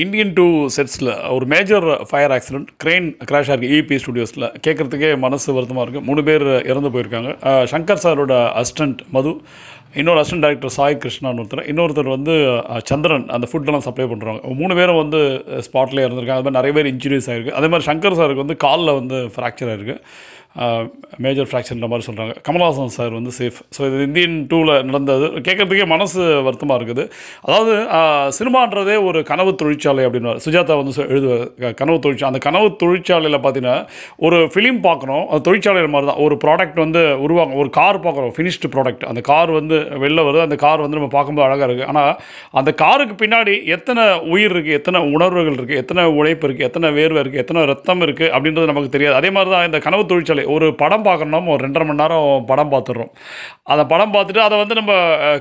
Indian two செட்ஸில் ஒரு major fire accident crane crash இருக்குது இபி ஸ்டுடியோஸில் கேட்குறதுக்கே மனசு வருத்தமாக இருக்குது மூணு பேர் இறந்து போயிருக்காங்க. சங்கர் சாரோட அசிஸ்டன்ட் மது இன்னொரு அசிஸ்டன்ட் டைரக்டர் சாய் கிருஷ்ணான்னு ஒருத்தர். இன்னொருத்தர் வந்து சந்திரன். அந்த ஃபுட்டெல்லாம் சப்ளை பண்ணுறாங்க மூணு பேரும் வந்து ஸ்பாட்லேயே இறந்துருக்காங்க. அது மாதிரி நிறைய பேர் இன்ஜுரிஸ் ஆயிருக்கு. அதே மாதிரி சங்கர் சாருக்கு வந்து காலில் வந்து ஃப்ராக்சர் ஆயிருக்கு. மேஜர் ஃப்ராக்சர்ன்ற மாதிரி சொல்கிறாங்க கமல்ஹாசன் சார் வந்து சேஃப் ஸோ இது இந்தியன் டூவில் நடந்தது. கேட்குறதுக்கே மனசு வருத்தமாக இருக்குது. அதாவது சினிமான்றதே ஒரு கனவு தொழிற்சாலை அப்படின்னு சுஜாதா வந்து சொ- கனவு தொழிற்சாலை அந்த கனவு தொழிற்சாலையில் பார்த்தீங்கன்னா ஒரு ஃபிலிம் பார்க்குறோம் அது தொழிற்சாலையில் மாதிரி தான் ஒரு ப்ராடக்ட் வந்து உருவாங்க ஒரு கார் பார்க்குறோம் ஃபினிஷ்டு ப்ராடக்ட் அந்த கார் வந்து வெளில வருது. அந்த கார் வந்து நம்ம பார்க்கும்போது அழகாக இருக்குது ஆனால் அந்த காருக்கு பின்னாடி எத்தனை உயிர் இருக்குது எத்தனை உணர்வுகள் இருக்குது எத்தனை உழைப்பு இருக்குது எத்தனை வேர்வை இருக்குது எத்தனை ரத்தம் இருக்குது அப்படின்றது நமக்கு தெரியாது. அதே மாதிரி தான் இந்த கனவு தொழிற்சாலை. ஒரு படம் பார்க்கணும்னா ஒரு ரெண்டரை மணி நேரம் படம் பார்த்துடுறோம் அந்த படம் பார்த்துட்டு அதை வந்து நம்ம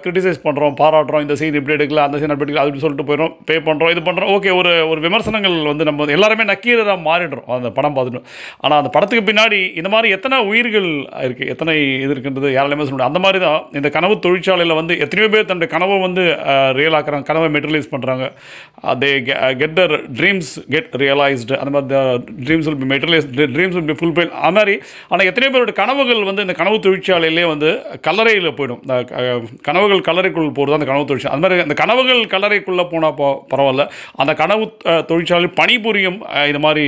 கிரிட்டிசைஸ் பண்ணுறோம் பாராட்டுறோம். இந்த சீன் இப்படி எடுக்கல அந்த சீன் அப்படி எடுக்கல அப்படின்னு சொல்லிட்டு போயிடும் பே பண்ணுறோம் இது பண்ணுறோம் ஓகே ஒரு ஒரு விமர்சனங்கள் வந்து நம்ம வந்து எல்லாருமே நக்கீரராக மாறிடுறோம். அந்த படம் பார்த்துட்டு. ஆனால் அந்த படத்துக்கு பின்னாடி இந்த மாதிரி எத்தனை உயிர்கள் இருக்குது எத்தனை இது இருக்குன்றது யாராலையுமே சொல்ல முடியாது. அந்த மாதிரி தான் இந்த கனவு தொழிற்சாலையில் வந்து எத்தனையோ பேர் தன்னுடைய கனவை வந்து ரியல் ஆக்குறாங்க கனவை மெட்டரியலைஸ் பண்ணுறாங்க they get their dreams get realised அந்த மாதிரி dreams will be materialise dreams will be fulfil அந்த மாதிரி ஆனால் எத்தனையோ பேரோட கனவுகள் வந்து இந்த கனவு தொழிற்சாலையிலே வந்து கல்லறையில் போயிடும். இந்த கனவுகள் கல்லறைக்குள் போகிறது அந்த கனவு தொழிற்சாலை. அந்த மாதிரி அந்த கனவுகள் கல்லறைக்குள்ளே போனால் போ பரவாயில்ல. அந்த கனவு தொழிற்சாலையில் பணிபுரியும் இது மாதிரி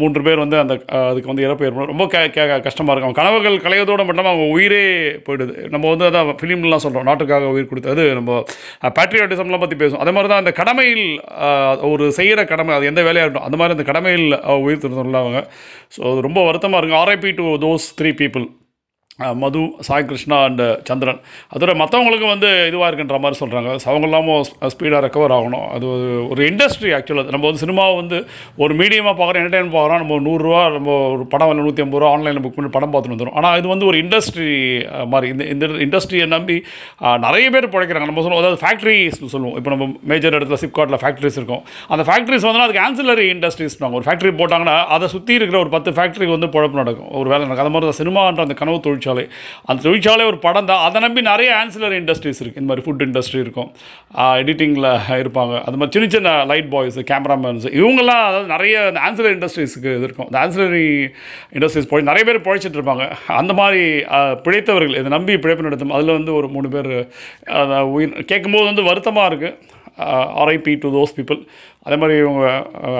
மூன்று பேர் வந்து அந்த அதுக்கு வந்து இறப்பு ஏற்படும். ரொம்ப கே கே கஷ்டமாக இருக்கும். அவங்க கனவுகள் கலையதோடு மட்டும் அவங்க உயிரே போயிடுது. நம்ம வந்து அதான் ஃபிலிம்லாம் சொல்கிறோம் நாட்டுக்காக உயிர் கொடுத்தது நம்ம பேட்ரியாட்டிசம்லாம் பற்றி பேசுவோம். அதே மாதிரி தான் அந்த கடமையில் ஒரு செய்கிற கடமை அது எந்த வேலையாக இருக்கட்டும் அந்த மாதிரி அந்த கடமையில் உயிர் திருத்தம் அவங்க. ஸோ அது ரொம்ப வருத்தமாக இருக்கும். RIP to those three people Madhu Sai Krishna and Chandran. அதோட மற்றவங்களுக்கு வந்து இதுவாக இருக்குன்ற மாதிரி சொல்கிறாங்க அவங்க இல்லாமல் ஸ்பீடாக ரெக்கவர் ஆகணும். அது ஒரு- இண்டஸ்ட்ரி ஆக்சுவலாக நம்ம வந்து சினிமாவை வந்து ஒரு மீடியமாக பார்க்குறோம் என்டர்டைன் பார்க்குறோம் நம்ம நூறுரூவா நம்ம ஒரு படம் இல்லை நூற்றி ஐம்பது ரூபா ஆன்லைனில் புக் பண்ணி படம் பார்த்துட்டு வந்துடும் ஆனால் இது வந்து ஒரு இண்டஸ்ட்ரி மாதிரி. இந்த இந்த இண்டஸ்ட்ரியை நம்பி நிறைய பேர் பிழைக்கிறாங்க. நம்ம சொல்லுவோம் அதாவது ஃபேக்ட்ரிஸ் சொல்லுவோம். இப்போ நம்ம மேஜர் இடத்துல சிப்காட்டில் ஃபேக்ட்ரிஸ் இருக்கும். அந்த ஃபேக்ட்ரிஸ் வந்து அதுக்கு ஆன்சிலரி இண்டஸ்ட்ரீஸ் ஒரு ஃபேக்ட்ரி போட்டாங்கன்னா அதை சுற்றி இருக்கிற ஒரு பத்து ஃபேக்ட்ரிக்கு வந்து குழப்பம் நடக்கும். ஒரு வேலை நடக்கும் அது மாதிரி சினிமான்ற அந்த கனவு தொழிற்சாலை அந்த தொழிற்சாலை ஒரு படம் தான். அதை நம்பி நிறைய ஆன்சிலரி இண்டஸ்ட்ரீஸ் இருக்குது இந்த மாதிரி ஃபுட் இண்டஸ்ட்ரி இருக்கும். எடிட்டிங்கில் இருப்பாங்க. அது மாதிரி சின்ன சின்ன லைட் பாய்ஸ் கேமராமேன்ஸ் இவங்கெல்லாம் அதாவது நிறைய அந்த ஆன்சிலரி இண்டஸ்ட்ரீஸுக்கு இது இருக்கும். அந்த ஆன்சிலரி இண்டஸ்ட்ரீஸ் போய் நிறைய பேர் பிழைச்சிட்டு இருப்பாங்க. அந்த மாதிரி பிழைத்தவர்கள் இதை நம்பி பிழைப்பு நடத்தும். அதில் வந்து ஒரு மூணு பேர் உயிர் கேட்கும்போது வந்து வருத்தமாக இருக்குது ஆர்ஐபி டு தோஸ் பீப்புள் அதே மாதிரி இவங்க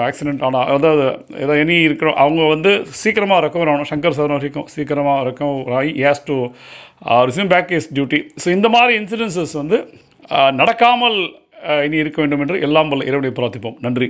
ஆக்சிடென்ட் ஆனால் அதாவது ஏதோ எனி இருக்கிற அவங்க வந்து சீக்கிரமாக ரெக்கவர் ஆகணும். சங்கர் சார் வரைக்கும் சீக்கிரமாக ரெக்கவர் ஆகி has to resume back is duty so இந்த மாதிரி இன்சிடென்சஸ் வந்து நடக்காமல் இனி இருக்க வேண்டும் என்று எல்லாம் வல்ல இறைவனை பிரார்த்திப்போம். நன்றி.